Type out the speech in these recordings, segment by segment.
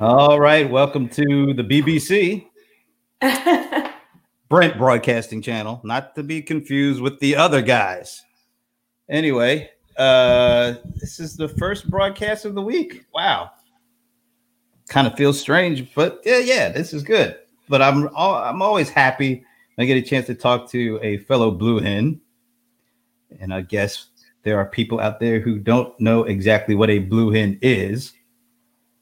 All right, welcome to the BBC, Brent Broadcasting Channel, not to be confused with the other guys. Anyway, uh this is the first broadcast of the week. Wow. Kind of feels strange, but yeah, yeah, this is good. But I'm al- I'm always happy I get a chance to talk to a fellow blue hen. And I guess there are people out there who don't know exactly what a blue hen is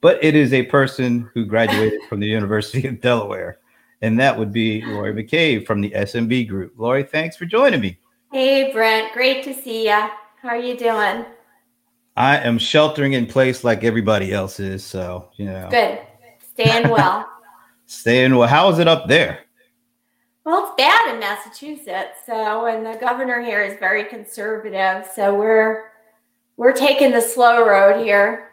but it is a person who graduated from the University of Delaware, and that would be Laurie McCabe from the SMB Group. Laurie, thanks for joining me. Hey, Brent. Great to see you. How are you doing? I am sheltering in place like everybody else is, so you know. Good. Staying well. Staying well. How is it up there? Well, it's bad in Massachusetts. So, and the governor here is very conservative. So we're we're taking the slow road here.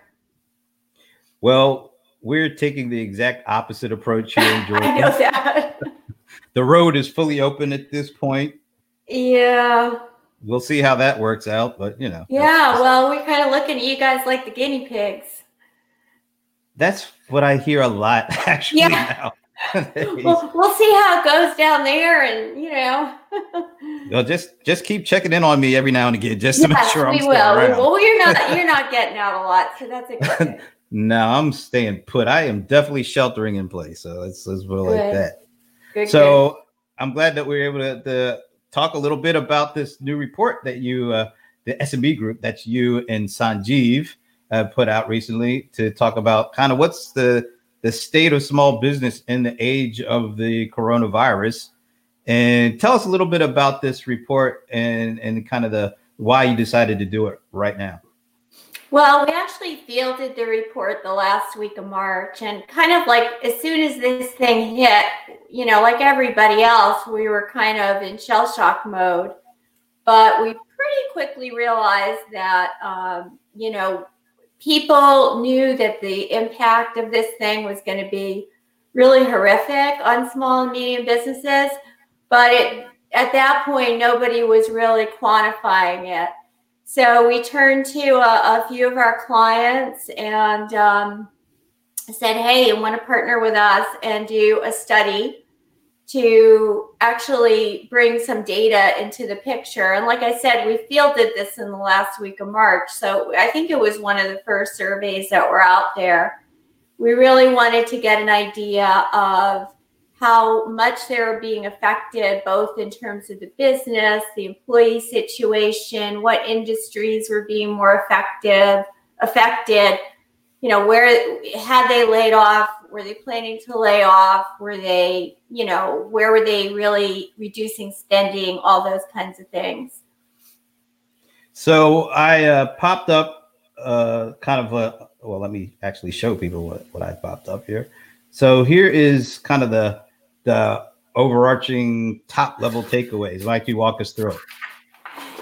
Well, we're taking the exact opposite approach here in Georgia. I know that. the road is fully open at this point. Yeah. We'll see how that works out, but you know. Yeah, well, we're kind of looking at you guys like the guinea pigs. That's what I hear a lot actually Yeah. now. We'll, we'll see how it goes down there, and you know. Well, just just keep checking in on me every now and again, just to make sure I'm we staying will. around. Well, you're not you're not getting out a lot, so that's a good thing. No, I'm staying put. I am definitely sheltering in place. So let's let's put it like that. Good, So I'm glad that we are able to, to talk a little bit about this new report that you, uh, the SMB group, that's you and Sanjeev uh, put out recently to talk about kind of what's the the state of small business in the age of the coronavirus, and tell us a little bit about this report and and kind of the why you decided to do it right now. Well, we actually fielded the report the last week of March, and kind of like as soon as this thing hit, you know, like everybody else, we were kind of in shell shock mode. But we pretty quickly realized that, um, you know, people knew that the impact of this thing was going to be really horrific on small and medium businesses. But it, at that point, nobody was really quantifying it. So we turned to a, a few of our clients and um, said, hey, you want to partner with us and do a study to actually bring some data into the picture. And like I said, we fielded this in the last week of March. So I think it was one of the first surveys that were out there. We really wanted to get an idea of how much they were being affected, both in terms of the business, the employee situation, what industries were being more effective, affected. You know, where had they laid off? Were they planning to lay off? Were they, you know, where were they really reducing spending? All those kinds of things. So I uh, popped up uh, kind of a well. Let me actually show people what, what I popped up here. So here is kind of the the overarching top level takeaways. Don't you walk us through it?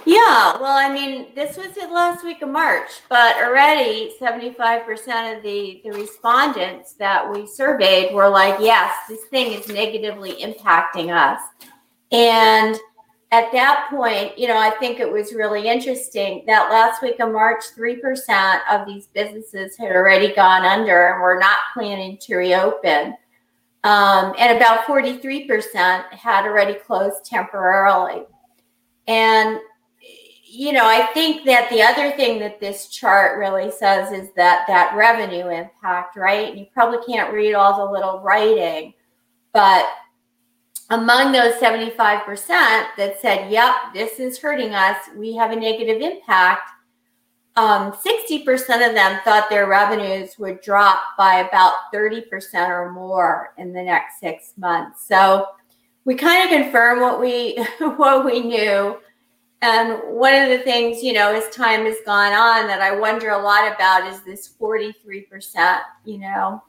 Yeah, well, I mean, this was the last week of March, but already 75% of the, the respondents that we surveyed were like, yes, this thing is negatively impacting us. And at that point, you know, I think it was really interesting that last week of March, 3% of these businesses had already gone under and were not planning to reopen. Um, and about 43% had already closed temporarily. And you know, I think that the other thing that this chart really says is that that revenue impact, right? You probably can't read all the little writing, but among those 75% that said, yep, this is hurting us, we have a negative impact, um, 60% of them thought their revenues would drop by about 30% or more in the next six months. So we kind of confirm what we what we knew. And one of the things, you know, as time has gone on that I wonder a lot about is this 43%, you know,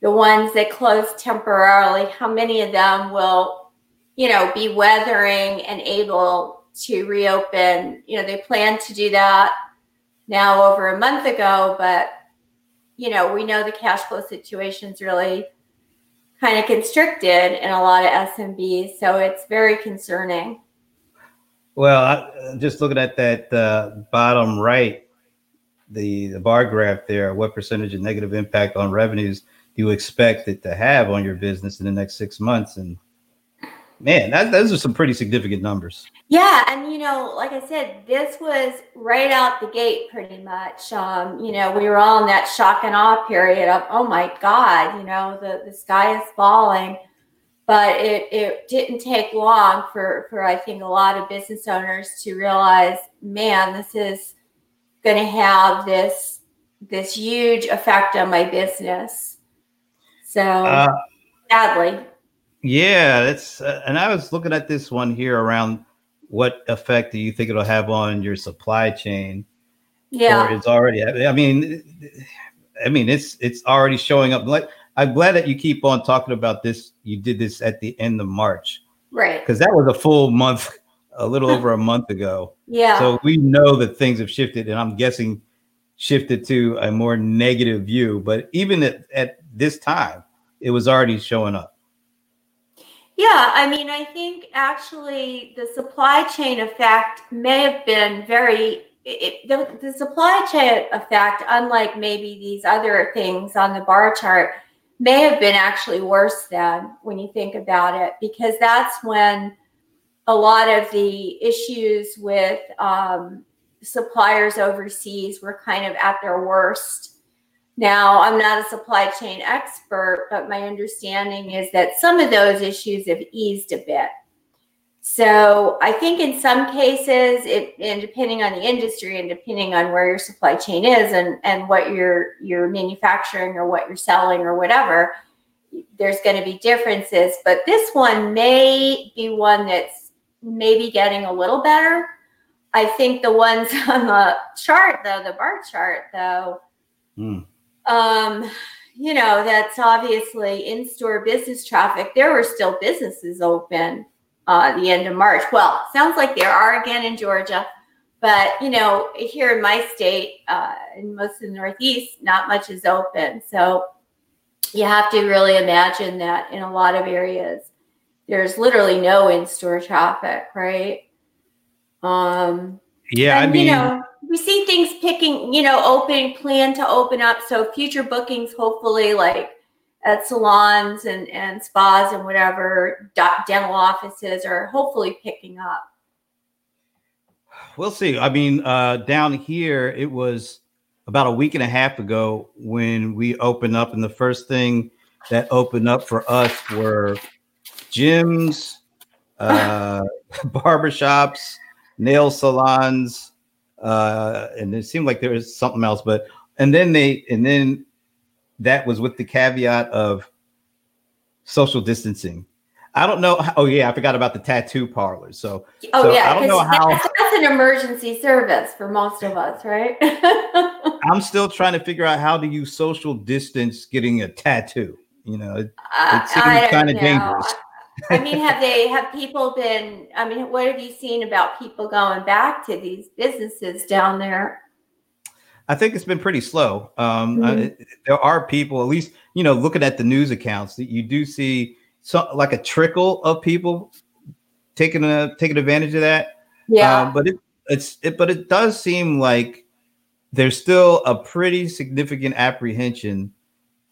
the ones that close temporarily, how many of them will, you know, be weathering and able to reopen? You know, they plan to do that now over a month ago, but, you know, we know the cash flow situation is really kind of constricted in a lot of SMBs. So it's very concerning. Well, I, just looking at that uh, bottom right, the the bar graph there, what percentage of negative impact on revenues do you expect it to have on your business in the next six months? And man, that, those are some pretty significant numbers. Yeah, and you know, like I said, this was right out the gate, pretty much. Um, you know, we were all in that shock and awe period of, oh my God, you know, the the sky is falling. But it, it didn't take long for, for I think a lot of business owners to realize, man, this is going to have this this huge effect on my business. So uh, sadly, yeah, that's uh, and I was looking at this one here around what effect do you think it'll have on your supply chain? Yeah, or it's already. I mean, I mean, it's it's already showing up. Like I'm glad that you keep on talking about this. You did this at the end of March, right? Because that was a full month, a little over a month ago. Yeah. So we know that things have shifted, and I'm guessing shifted to a more negative view. But even at, at this time, it was already showing up. Yeah, I mean, I think actually the supply chain effect may have been very it, the, the supply chain effect, unlike maybe these other things on the bar chart, may have been actually worse than when you think about it, because that's when a lot of the issues with um, suppliers overseas were kind of at their worst now, I'm not a supply chain expert, but my understanding is that some of those issues have eased a bit. So I think in some cases, it and depending on the industry and depending on where your supply chain is and, and what you're you're manufacturing or what you're selling or whatever, there's going to be differences. But this one may be one that's maybe getting a little better. I think the ones on the chart, though, the bar chart, though, mm um, you know, that's obviously in store business traffic. There were still businesses open uh, the end of March. Well, sounds like there are again in Georgia, but you know, here in my state, uh, in most of the Northeast, not much is open. So you have to really imagine that in a lot of areas, there's literally no in store traffic, right? Um, yeah, and, I mean, you know, we see things picking, you know, open, plan to open up. So future bookings, hopefully, like at salons and, and spas and whatever, dental offices are hopefully picking up. We'll see. I mean, uh, down here, it was about a week and a half ago when we opened up, and the first thing that opened up for us were gyms, uh, barbershops, nail salons, uh, and it seemed like there was something else. But and then they and then that was with the caveat of social distancing. I don't know. Oh yeah, I forgot about the tattoo parlors. So oh so yeah, I don't know how that's, that's an emergency service for most of us, right? I'm still trying to figure out how do you social distance getting a tattoo. You know, it, it seems kind of dangerous. I mean, have they have people been? I mean, what have you seen about people going back to these businesses down there? I think it's been pretty slow. Um, mm-hmm. there are people, at least you know, looking at the news accounts, that you do see some like a trickle of people taking a taking advantage of that. Yeah, um, but it it's it, but it does seem like there's still a pretty significant apprehension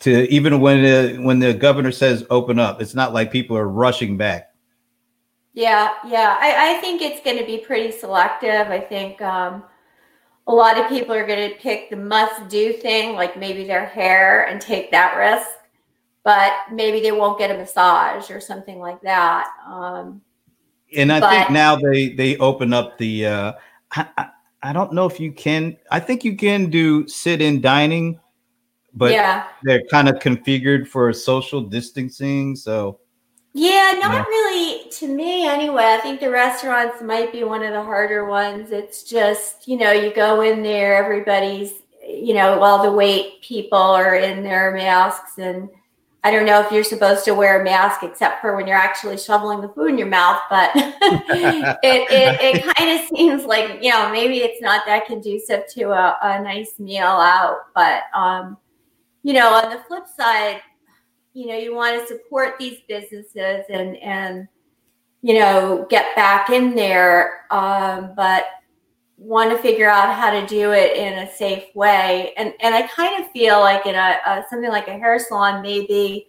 to even when the when the governor says open up, it's not like people are rushing back. Yeah, yeah. I, I think it's going to be pretty selective. I think um, a lot of people are going to pick the must do thing, like maybe their hair, and take that risk. But maybe they won't get a massage or something like that. Um, and I but, think now they they open up the. Uh, I, I, I don't know if you can. I think you can do sit in dining but yeah. they're kind of configured for social distancing. So yeah, not yeah. really to me anyway. I think the restaurants might be one of the harder ones. It's just, you know, you go in there, everybody's, you know, all the wait people are in their masks and I don't know if you're supposed to wear a mask except for when you're actually shoveling the food in your mouth, but it, it, it kind of seems like, you know, maybe it's not that conducive to a, a nice meal out, but um, you know, on the flip side, you know, you want to support these businesses and and you know get back in there. Um, but want to figure out how to do it in a safe way. And and I kind of feel like in a, a something like a hair salon, maybe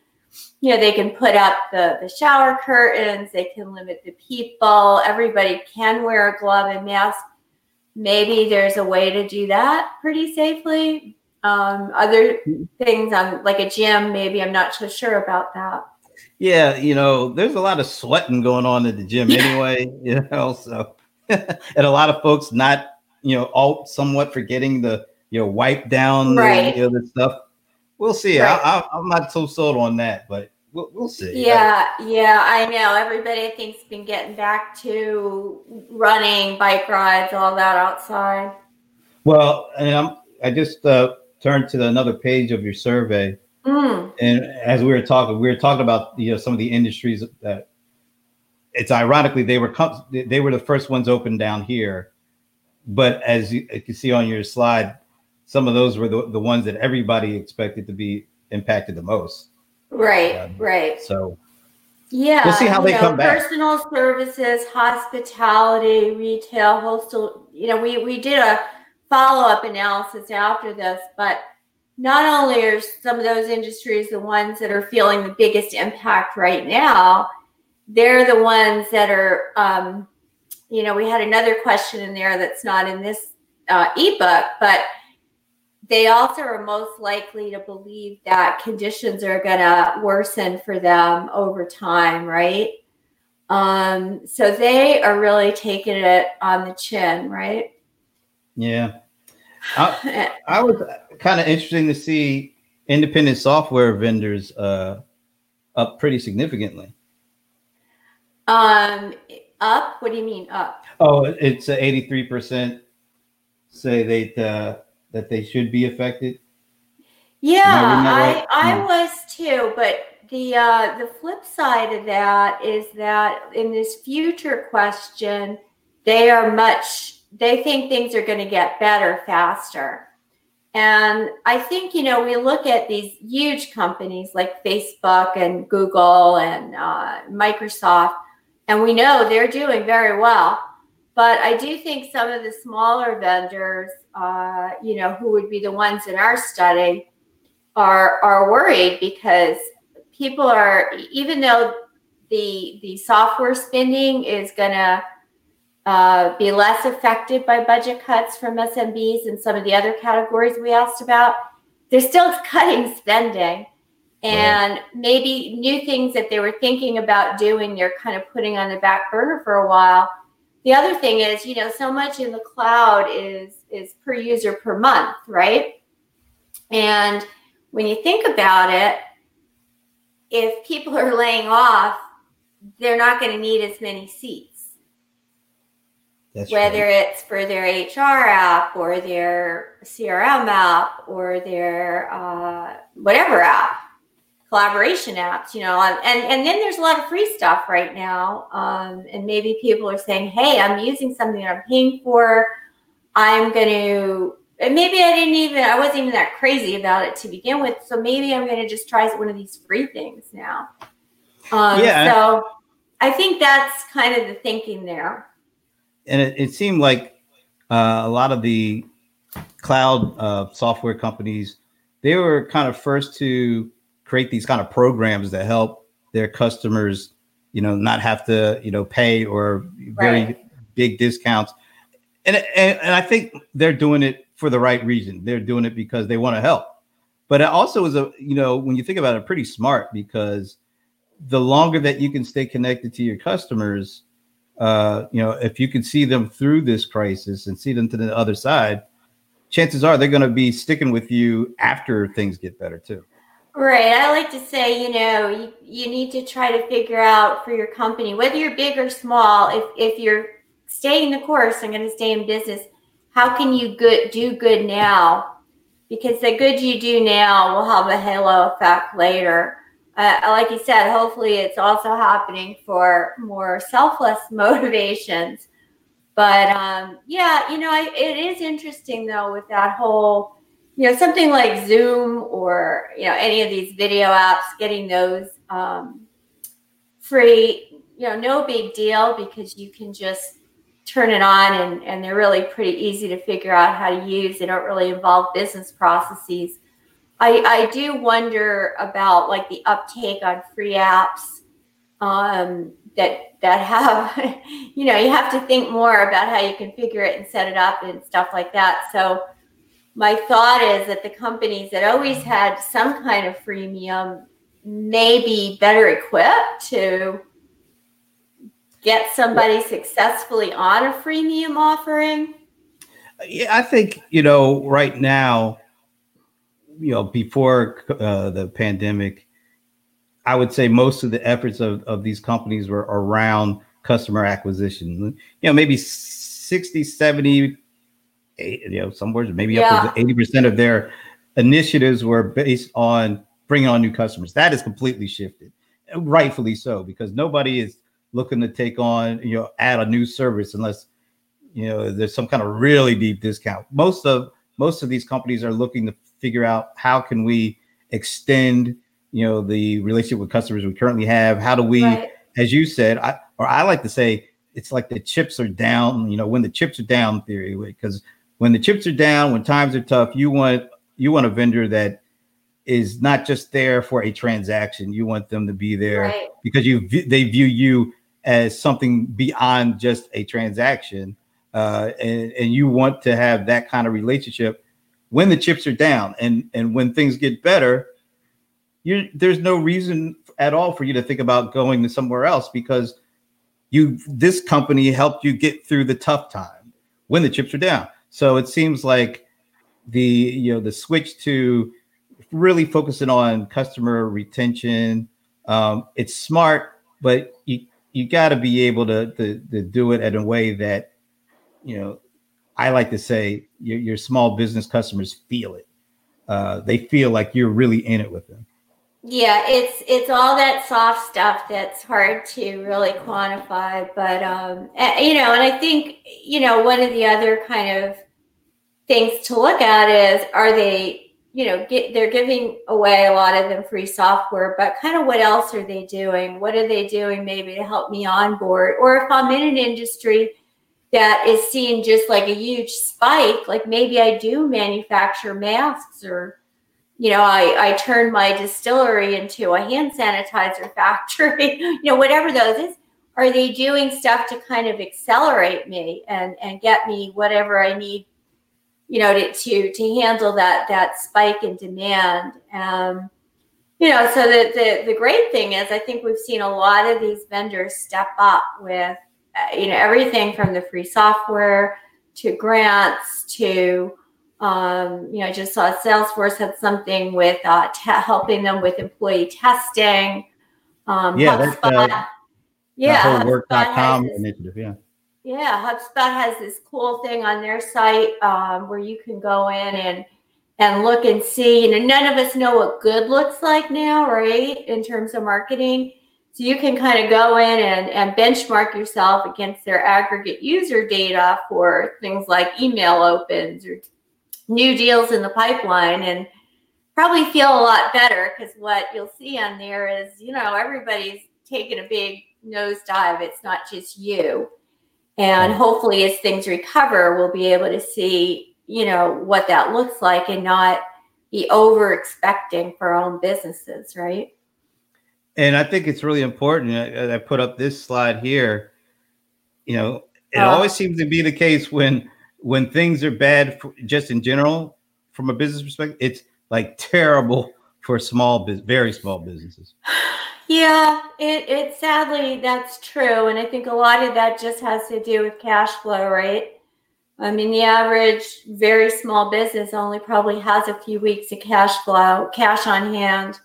you know they can put up the the shower curtains, they can limit the people, everybody can wear a glove and mask. Maybe there's a way to do that pretty safely. Um, other things, um, like a gym, maybe I'm not so sure about that. Yeah, you know, there's a lot of sweating going on at the gym anyway, you know, so and a lot of folks not, you know, all somewhat forgetting the, you know, wipe down Right. the, you know, the stuff. We'll see. Right. I, I, I'm not so sold on that, but we'll, we'll see. Yeah, yeah, I know. Everybody I think's been getting back to running, bike rides, all that outside. Well, and I'm, I just uh, turned to the, another page of your survey, Mm, and as we were talking, we were talking about you know some of the industries that it's ironically they were com- they were the first ones open down here, but as you, you can see on your slide, some of those were the, the ones that everybody expected to be impacted the most. right, Um, right. So Yeah. We'll see how they know, come back. Personal services, hospitality, retail, hostel. You know, we we did a follow up analysis after this, but not only are some of those industries the ones that are feeling the biggest impact right now, they're the ones that are. Um, you know, we had another question in there that's not in this uh, ebook, but they also are most likely to believe that conditions are going to worsen for them over time, right? Um, so they are really taking it on the chin, right? Yeah, I, I was kind of interesting to see independent software vendors uh, up pretty significantly. Um, up? What do you mean up? Oh, it's eighty three percent say they uh, that they should be affected. Yeah, I I right? I was too, but the uh, the flip side of that is that in this future question, they are much they think things are going to get better faster. And I think, you know, we look at these huge companies like Facebook and Google and uh, Microsoft, and we know they're doing very well. But I do think some of the smaller vendors, uh, you know, who would be the ones in our study, are are worried because people are even though the the software spending is going to uh, be less affected by budget cuts from SMBs and some of the other categories we asked about, they're still cutting spending. And maybe new things that they were thinking about doing, they're kind of putting on the back burner for a while. The other thing is, you know, so much in the cloud is is per user per month, right? And when you think about it, if people are laying off, they're not going to need as many seats That's whether it's for their HR app or their CRM app or their uh, whatever app, collaboration apps, you know, and and then there's a lot of free stuff right now, um, and maybe people are saying, "Hey, I'm using something that I'm paying for. I'm going to." And maybe I didn't even, I wasn't even that crazy about it to begin with. So maybe I'm going to just try one of these free things now. Um, Yeah. So I think that's kind of the thinking there. And it, it seemed like uh, a lot of the cloud uh, software companies they were kind of first to create these kind of programs that help their customers you know not have to you know pay or very Right. big discounts. And, and and i think they're doing it for the right reason. They're doing it because they want to help. But it also is a you know when you think about it pretty smart because the longer that you can stay connected to your customers uh, you know, if you can see them through this crisis and see them to the other side, chances are they're going to be sticking with you after things get better too. Right. I like to say, you know, you, you need to try to figure out for your company, whether you're big or small, if, if you're staying the course and going to stay in business, how can you good do good now? Because the good you do now will have a halo effect later. Uh, like you said, hopefully it's also happening for more selfless motivations. But um, yeah, you know, I, it is interesting though with that whole you know something like zoom or you know any of these video apps getting those um, free you know no big deal because you can just turn it on and, and they're really pretty easy to figure out how to use. They don't really involve business processes. I, I do wonder about like the uptake on free apps um, that that have you know you have to think more about how you configure it and set it up and stuff like that. So my thought is that the companies that always had some kind of freemium may be better equipped to get somebody successfully on a freemium offering? Yeah, I think, you know, right now, you know, before uh, the pandemic, I would say most of the efforts of, of these companies were around customer acquisition. You know, maybe 60, 70, you know, somewhere maybe yeah. up to 80% of their initiatives were based on bringing on new customers. That has completely shifted, rightfully so, because nobody is looking to take on, you know, add a new service unless, you know, there's some kind of really deep discount. Most of most of these companies are looking to figure out how can we extend, you know, the relationship with customers we currently have. How do we, right. as you said, I or I like to say, it's like the chips are down. You know, when the chips are down theory, because when the chips are down, when times are tough, you want you want a vendor that is not just there for a transaction. You want them to be there right. because you they view you as something beyond just a transaction, uh, and and you want to have that kind of relationship when the chips are down and and when things get better. You there's no reason at all for you to think about going to somewhere else because you this company helped you get through the tough time when the chips are down. So it seems like the you know the switch to really focusing on customer retention. Um, it's smart, but you you got to be able to, to, to do it in a way that you know. I like to say your, your small business customers feel it. Uh, they feel like you're really in it with them. Yeah, it's it's all that soft stuff that's hard to really quantify, but um, you know, and I think you know one of the other kind of things to look at is are they you know, get, they're giving away a lot of them free software, but kind of what else are they doing? What are they doing maybe to help me onboard? Or if I'm in an industry that is seeing just like a huge spike, like maybe I do manufacture masks or, you know, I, I turn my distillery into a hand sanitizer factory, you know, whatever those is. Are they doing stuff to kind of accelerate me and, and get me whatever I need you know, to, to, to handle that, that spike in demand. Um, you know, so the, the, the great thing is I think we've seen a lot of these vendors step up with, you know, everything from the free software to grants to, um, you know, I just saw Salesforce had something with uh, te- helping them with employee testing. Um, yeah, HubSpot, that's uh, yeah, work.com initiative. Yeah. Yeah, HubSpot has this cool thing on their site um, where you can go in and and look and see. You know, none of us know what good looks like now, right? In terms of marketing. So you can kind of go in and, and benchmark yourself against their aggregate user data for things like email opens or new deals in the pipeline and probably feel a lot better because what you'll see on there is, you know, everybody's taking a big nosedive. It's not just you. And hopefully, as things recover, we'll be able to see, you know, what that looks like and not be over expecting for our own businesses, right? And I think it's really important. I, I put up this slide here. You know, it uh, always seems to be the case when when things are bad, for, just in general, from a business perspective, it's like terrible for small, very small businesses. Yeah, it, it sadly that's true. And I think a lot of that just has to do with cash flow, right? I mean, the average very small business only probably has a few weeks of cash flow, cash on hand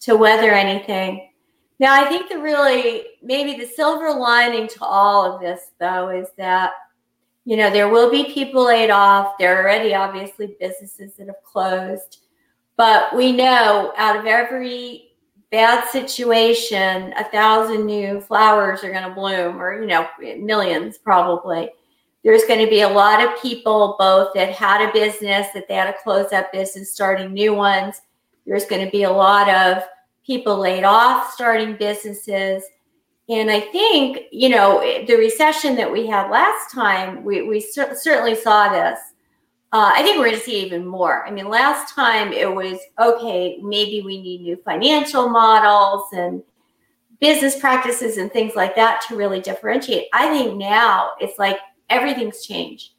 to weather anything. Now, I think the really, maybe the silver lining to all of this, though, is that, you know, there will be people laid off. There are already obviously businesses that have closed. But we know out of every bad situation, a thousand new flowers are going to bloom, or, you know, millions probably. There's going to be a lot of people, both that had a business, that they had to close that business, starting new ones. There's going to be a lot of people laid off, starting businesses. And I think, you know, the recession that we had last time, we, we cer- certainly saw this. Uh, I think we're going to see even more. I mean, last time it was okay, maybe we need new financial models and business practices and things like that to really differentiate. I think now it's like everything's changed.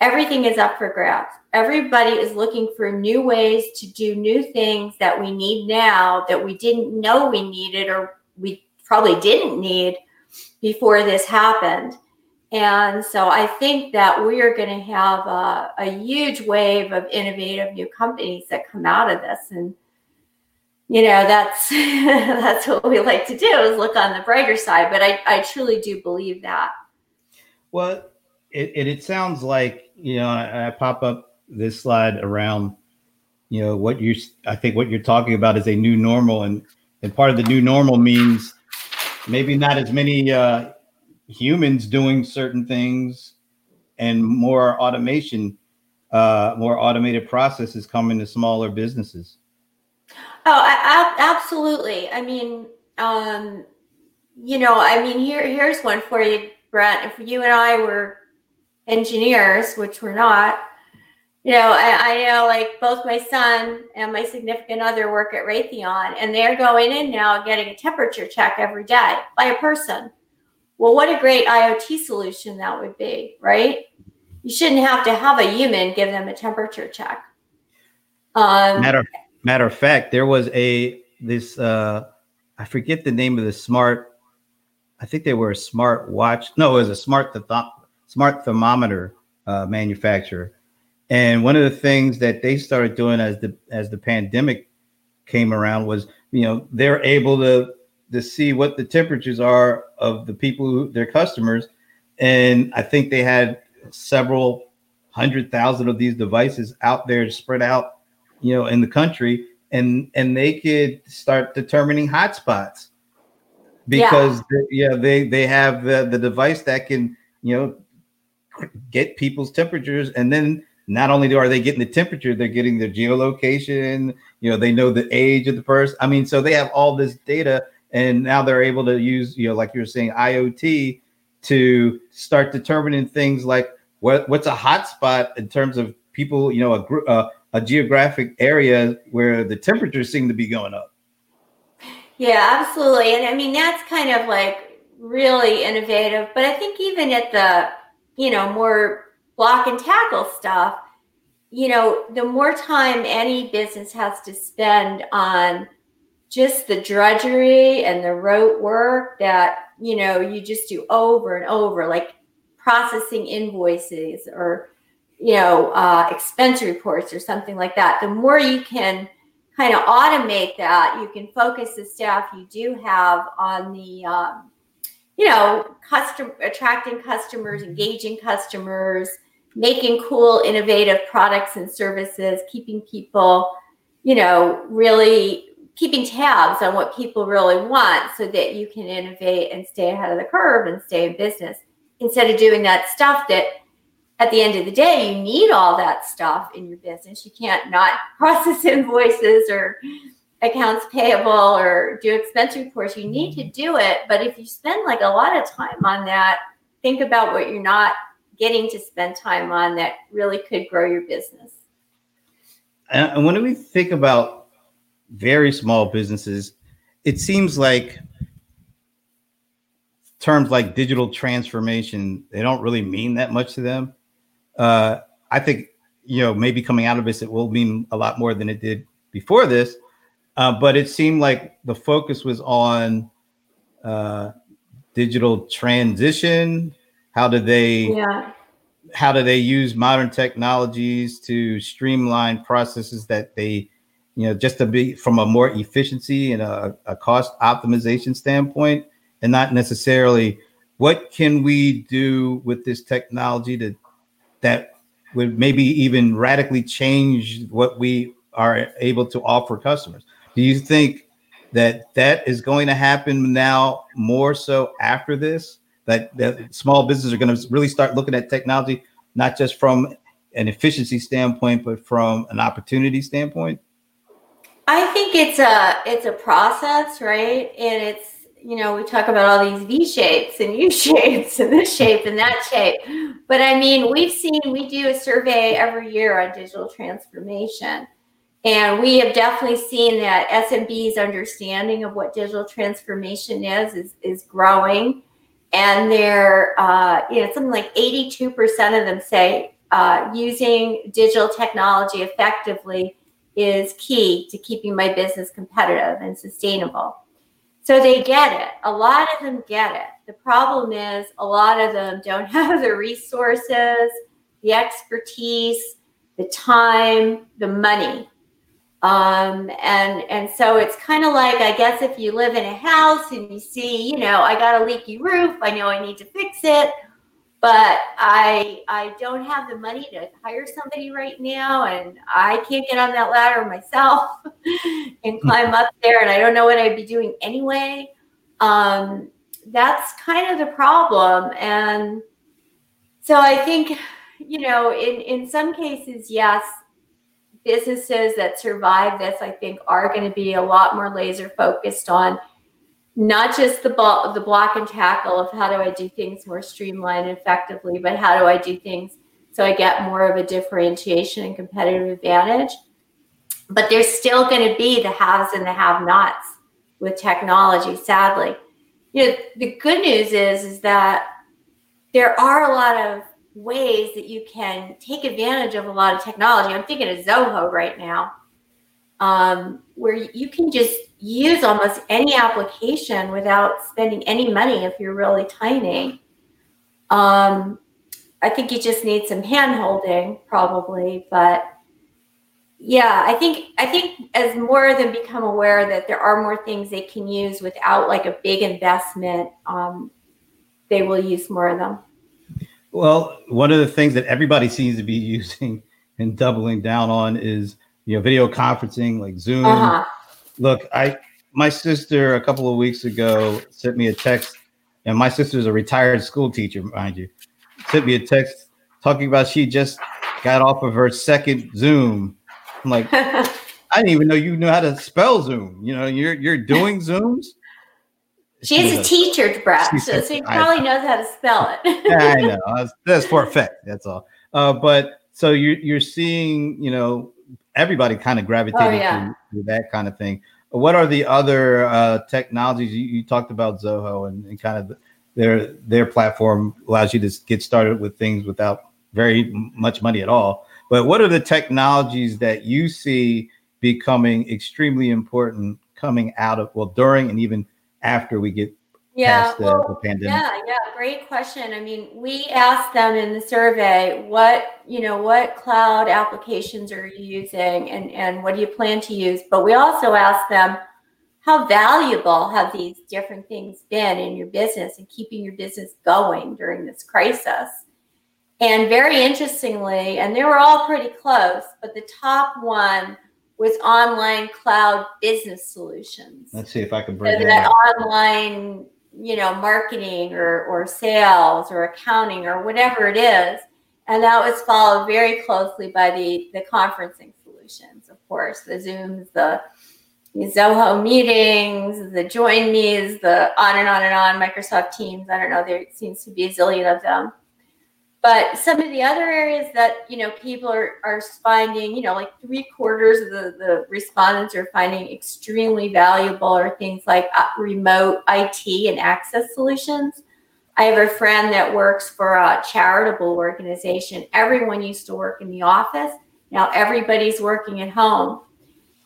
Everything is up for grabs. Everybody is looking for new ways to do new things that we need now that we didn't know we needed or we probably didn't need before this happened. And so I think that we are going to have a, a, huge wave of innovative new companies that come out of this. And, you know, that's that's what we like to do is look on the brighter side. But I, I truly do believe that. Well, it, it, it sounds like, you know, I, I pop up this slide around, you know, what you I think what you're talking about is a new normal. And, and part of the new normal means maybe not as many uh, humans doing certain things and more automation, uh, more automated processes coming to smaller businesses. Oh, I, I, absolutely. I mean, um, you know, I mean, here here's one for you, Brent. If you and I were engineers, which we're not, you know, I, I, know like both my son and my significant other work at Raytheon, and they're going in now getting a temperature check every day by a person. Well, what a great IoT solution that would be, right? You shouldn't have to have a human give them a temperature check. Um, matter matter of fact, there was a this uh, I forget the name of the smart. I think they were a smart watch. No, it was a smart th- smart thermometer uh, manufacturer. And one of the things that they started doing as the as the pandemic came around was, you know, they're able to to see what the temperatures are of the people who their customers, and I think they had several hundred thousand of these devices out there spread out, you know, in the country, and and they could start determining hotspots because yeah, yeah they they have the, the device that can you know get people's temperatures and then not only do are they getting the temperature, they're getting their geolocation. You know, they know the age of the person. I mean, so they have all this data, and now they're able to use, you know, like you were saying, IoT to start determining things like what what's a hotspot in terms of people, you know, a uh, a geographic area where the temperatures seem to be going up. Yeah, absolutely, and I mean that's kind of like really innovative. But I think even at the you know more block and tackle stuff, you know, the more time any business has to spend on just the drudgery and the rote work that, you know, you just do over and over, like processing invoices or, you know, uh, expense reports or something like that, the more you can kind of automate that, you can focus the staff you do have on the, um, you know, custom attracting customers, engaging customers, making cool, innovative products and services, keeping people, you know, really keeping tabs on what people really want so that you can innovate and stay ahead of the curve and stay in business. Instead of doing that stuff that at the end of the day you need all that stuff in your business. You can't not process invoices or accounts payable or do expense reports you need to do it but if you spend like a lot of time on that think about what you're not getting to spend time on that really could grow your business. And when we think about very small businesses, it seems like terms like digital transformation they don't really mean that much to them. Uh, I think you know maybe coming out of this it will mean a lot more than it did before this. Uh, but it seemed like the focus was on uh, digital transition, how do they yeah. how do they use modern technologies to streamline processes that they you know just to be from a more efficiency and a, a cost optimization standpoint? And not necessarily what can we do with this technology to that would maybe even radically change what we are able to offer customers do you think that that is going to happen now more so after this that, that small businesses are going to really start looking at technology, not just from an efficiency standpoint, but from an opportunity standpoint? I think it's a it's a process, right? And it's you know, we talk about all these V shapes and U shapes and this shape and that shape. But I mean, we've seen, we do a survey every year on digital transformation. And we have definitely seen that SMB's understanding of what digital transformation is is, is growing. And they're, uh, you know, something like 82% of them say uh, using digital technology effectively is key to keeping my business competitive and sustainable. So they get it. A lot of them get it. The problem is a lot of them don't have the resources, the expertise, the time, the money. Um, and and so it's kind of like I guess if you live in a house and you see, you know, I got a leaky roof, I know I need to fix it but I I don't have the money to hire somebody right now, and I can't get on that ladder myself and hmm. climb up there, and I don't know what I'd be doing anyway. Um, that's kind of the problem, and so I think you know, in in some cases, yes, businesses that survive this, I think, are going to be a lot more laser focused on not just the ball, the block and tackle of how do I do things more streamlined and effectively, but how do I do things so I get more of a differentiation and competitive advantage. But there's still going to be the haves and the have-nots with technology. Sadly, you know the good news is is that there are a lot of ways that you can take advantage of a lot of technology. I'm thinking of Zoho right now um, where you can just use almost any application without spending any money if you're really tiny. Um, I think you just need some hand holding probably, but yeah, I think I think as more of them become aware that there are more things they can use without like a big investment, um, they will use more of them. Well, one of the things that everybody seems to be using and doubling down on is you know, video conferencing like Zoom. Uh-huh. Look, I my sister a couple of weeks ago sent me a text, and my sister's a retired school teacher, mind you, sent me a text talking about she just got off of her second Zoom. I'm like, I didn't even know you knew how to spell Zoom. You know, you're you're doing Zooms. She's a, a teacher, Brett, so, so she probably knows how to spell it. yeah, I know. That's for effect. That's all. Uh, but so you're you're seeing, you know, everybody kind of gravitated oh, yeah. to, to, that kind of thing. What are the other uh, technologies you, you, talked about Zoho and, and, kind of their their platform allows you to get started with things without very much money at all. But what are the technologies that you see becoming extremely important coming out of well during and even after we get yeah, the, well, the pandemic? Yeah, yeah, great question. I mean, we asked them in the survey what you know what cloud applications are you using and and what do you plan to use. But we also asked them how valuable have these different things been in your business and keeping your business going during this crisis. And very interestingly, and they were all pretty close, but the top one was online cloud business solutions. Let's see if I can bring so that online you know, marketing or, or sales or accounting or whatever it is. And that was followed very closely by the, the conferencing solutions, of course, the Zooms, the, the Zoho meetings, the Join Me's, the on and on and on, Microsoft Teams. I don't know, there seems to be a zillion of them. But some of the other areas that you know people are, are finding, you know, like three quarters of the, the respondents are finding extremely valuable are things like uh, remote IT and access solutions. I have a friend that works for a charitable organization. Everyone used to work in the office. Now everybody's working at home.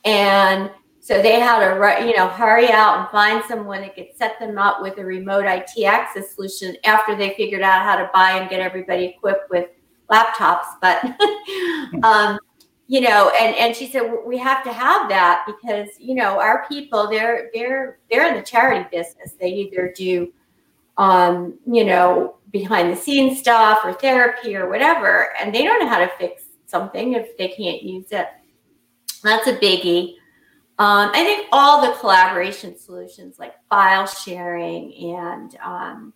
And so they had to, you know, hurry out and find someone that could set them up with a remote IT access solution after they figured out how to buy and get everybody equipped with laptops. But, um, you know, and and she said we have to have that because you know our people they're they're they're in the charity business. They either do, um, you know, behind the scenes stuff or therapy or whatever, and they don't know how to fix something if they can't use it. That's a biggie. Um, I think all the collaboration solutions like file sharing and um,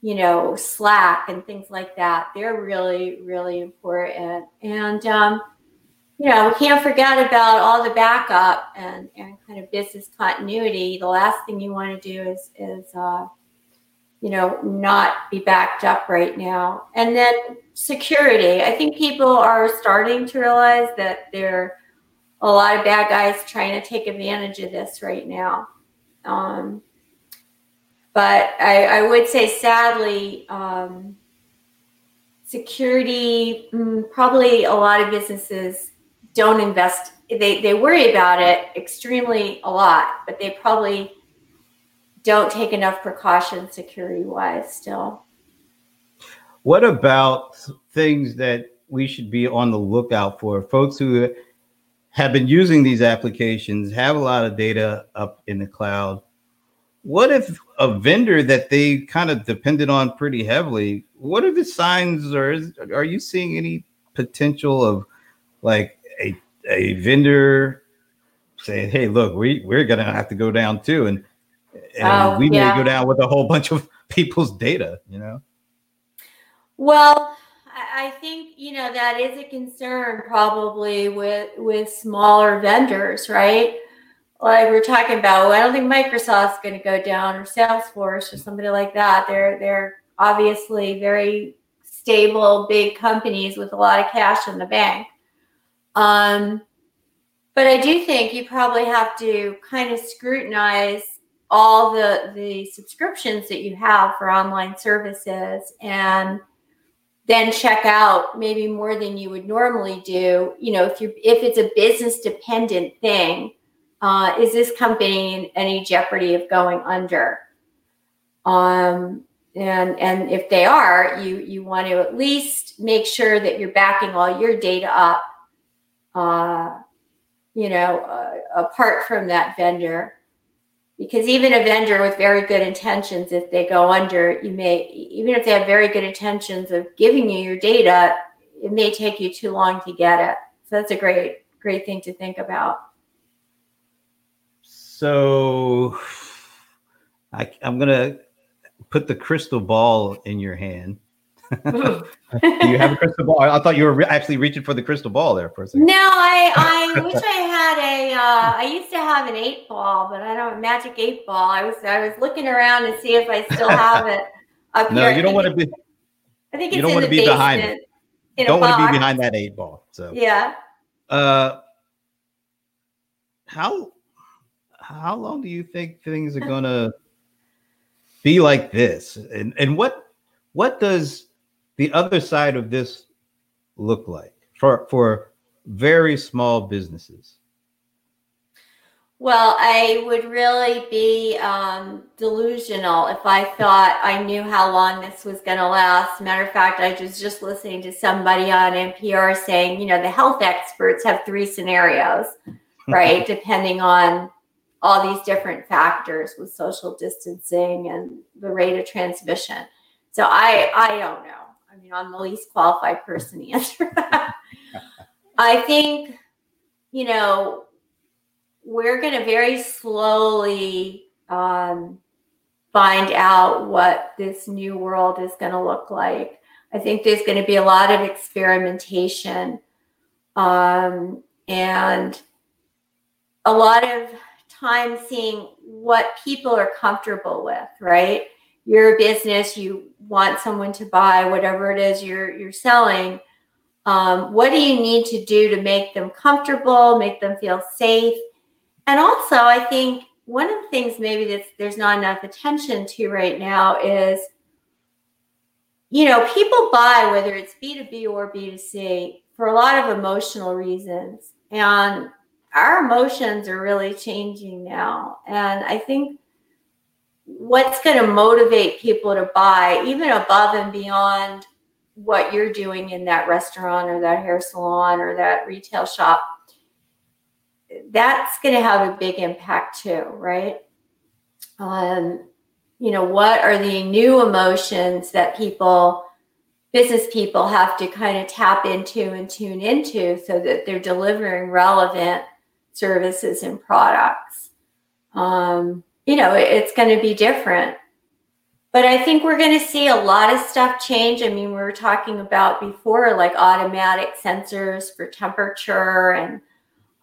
you know Slack and things like that, they're really really important. And um, you know, we can't forget about all the backup and, and kind of business continuity. The last thing you want to do is, is uh, you know, not be backed up right now. And then security. I think people are starting to realize that there are a lot of bad guys trying to take advantage of this right now. Um, but I, I, would say, sadly, um, security, mm, probably a lot of businesses don't invest. They, they worry about it extremely a lot, but they probably don't take enough precautions security wise still. What about things that we should be on the lookout for? Folks who have been using these applications have a lot of data up in the cloud. What if a vendor that they kind of depended on pretty heavily? What are the signs, or is, are you seeing any potential of like a a vendor saying, "Hey, look, we we're gonna have to go down too," and and oh, we yeah. may go down with a whole bunch of people's data, you know? Well, I think you know that is a concern probably with with smaller vendors, right? Like we're talking about, well, I don't think Microsoft's going to go down or Salesforce or somebody like that. They're they're obviously very stable, big companies with a lot of cash in the bank. Um, but I do think you probably have to kind of scrutinize all the the subscriptions that you have for online services and then check out maybe more than you would normally do. You know if you if it's a business dependent thing uh, is this company in any jeopardy of going under? Um, and and if they are you you want to at least make sure that you're backing all your data up uh, you know uh, apart from that vendor because even a vendor with very good intentions if they go under you may even if they have very good intentions of giving you your data it may take you too long to get it. So that's a great great thing to think about. So I, i'm going to put the crystal ball in your hand Do you have a crystal ball? I thought you were re- actually reaching for the crystal ball there for a second. No, I, I wish I had a. Uh, I used to have an eight ball, but I don't have a magic eight ball. I was I was looking around to see if I still have it up no, here. you don't want to be. I think you don't want to be behind it. Don't want to be behind that eight ball. So yeah. Uh, how how long do you think things are gonna be like this? And and what what does the other side of this look like for for very small businesses? Well, I would really be um, delusional if I thought I knew how long this was going to last. Matter of fact, I was just listening to somebody on NPR saying, you know, the health experts have three scenarios, right? Depending on all these different factors with social distancing and the rate of transmission. So I, I don't know. I'm the least qualified person to answer. I think, you know, we're going to very slowly um, find out what this new world is going to look like. I think there's going to be a lot of experimentation um, and a lot of time seeing what people are comfortable with, right? You're a business, you want someone to buy whatever it is you're you're selling. Um, what do you need to do to make them comfortable, make them feel safe? And also, I think one of the things maybe that there's not enough attention to right now is, you know, people buy whether it's B2B or B2C for a lot of emotional reasons. And our emotions are really changing now. And I think what's going to motivate people to buy even above and beyond what you're doing in that restaurant or that hair salon or that retail shop that's going to have a big impact too right? Um, you know what are the new emotions that people business people have to kind of tap into and tune into so that they're delivering relevant services and products? Um, you know, it's going to be different. but I think we're going to see a lot of stuff change. I mean, we were talking about before, like automatic sensors for temperature, and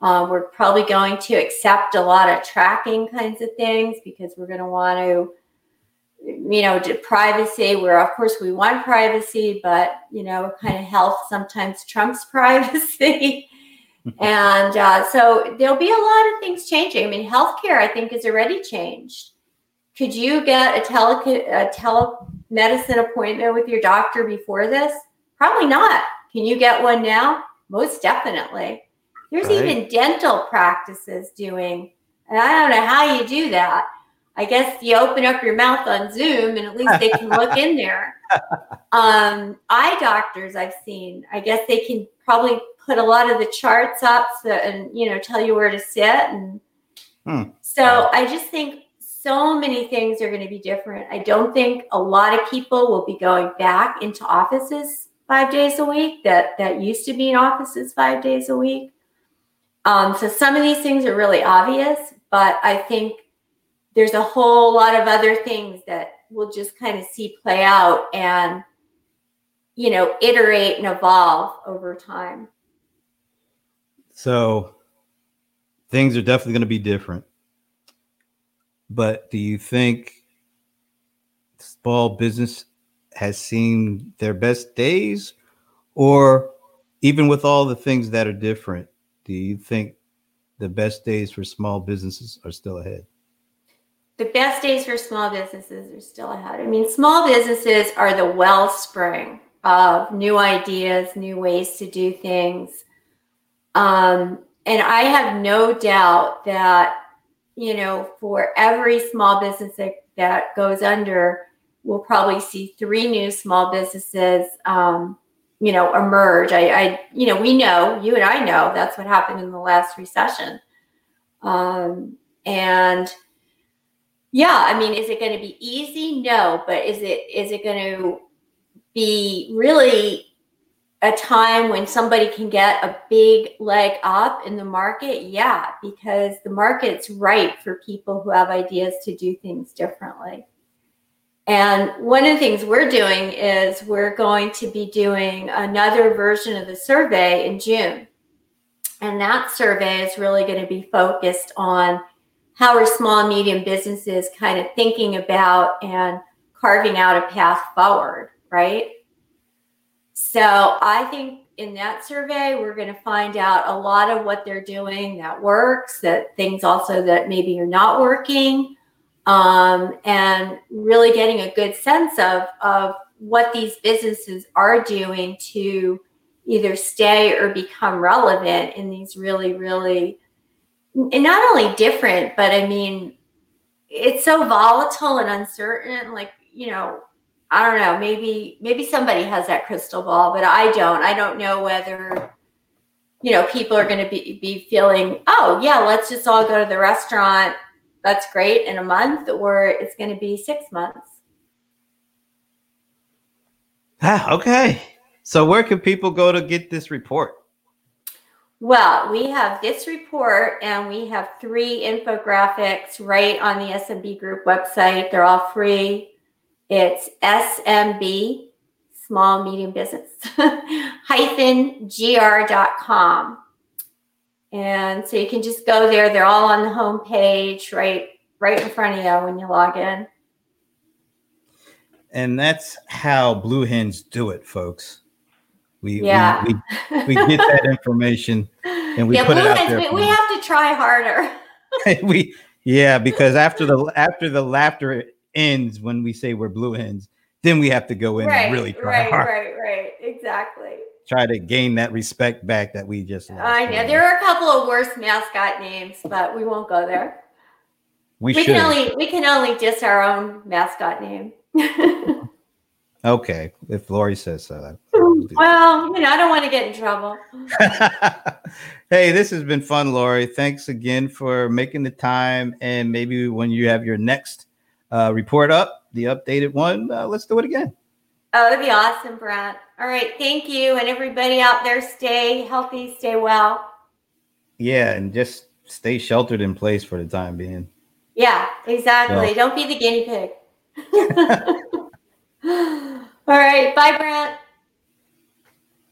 uh, we're probably going to accept a lot of tracking kinds of things because we're going to want to, you know, privacy. Where of course we want privacy, but you know, kind of health sometimes trumps privacy. And uh, so there'll be a lot of things changing. I mean, healthcare, I think, is already changed could you get a, tele- a telemedicine appointment with your doctor before this? Probably not. Can you get one now? Most definitely. There's right. even dental practices doing, and I don't know how you do that. I guess you open up your mouth on Zoom and at least they can look in there. Um, eye doctors I've seen, I guess they can probably put a lot of the charts up so, and you know tell you where to sit and hmm. so I just think so many things are going to be different. I don't think a lot of people will be going back into offices five days a week that that used to be in offices five days a week. Um, so some of these things are really obvious, but I think there's a whole lot of other things that we'll just kind of see play out and you know iterate and evolve over time. So things are definitely going to be different. But do you think small business has seen their best days? Or even with all the things that are different, do you think the best days for small businesses are still ahead? The best days for small businesses are still ahead. I mean, small businesses are the wellspring of new ideas, new ways to do things. Um, and I have no doubt that you know, for every small business that, that goes under, we'll probably see three new small businesses, um, you know, emerge. I, I, you know, we know, you and I know that's what happened in the last recession. Um, and yeah, I mean, is it going to be easy? No, but is it, is it going to be really a time when somebody can get a big leg up in the market? Yeah, because the market's right for people who have ideas to do things differently. And one of the things we're doing is we're going to be doing another version of the survey in June. And that survey is really going to be focused on how are small and medium businesses kind of thinking about and carving out a path forward, right? So I think in that survey, we're going to find out a lot of what they're doing that works, that things also that maybe you're not working, um, and really getting a good sense of, of what these businesses are doing to either stay or become relevant in these really, really, and not only different, but I mean, it's so volatile and uncertain. Like, you know, I don't know. Maybe maybe somebody has that crystal ball, but I don't. I don't know whether you know people are going to be be feeling, oh yeah, let's just all go to the restaurant. That's great in a month, or it's going to be six months. Ah, okay. So where can people go to get this report? Well, we have this report and we have three infographics right on the SMB group website. They're all free. It's SMB, small medium business, hyphen gr.com. And so you can just go there. They're all on the home page, right, right in front of you when you log in. And that's how Blue Hens do it, folks. We yeah. we, we, we get that information and we yeah, put it out there. We, we have to try harder. we yeah, because after the after the laughter ends when we say we're blue hens, then we have to go in right, and really try right, hard. Right, right, exactly. Try to gain that respect back that we just lost. I know there are a couple of worse mascot names, but we won't go there. We, we can only we can only diss our own mascot name. Okay, if Laurie says so. Well, you know, I don't want to get in trouble. hey, this has been fun, Laurie. Thanks again for making the time. And maybe when you have your next uh, report up, the updated one. Uh, let's do it again. Oh, that'd be awesome, Brad. All right. Thank you. And everybody out there, stay healthy, stay well. Yeah. And just stay sheltered in place for the time being. Yeah, exactly. Don't be the guinea pig. All right. Bye, Brent.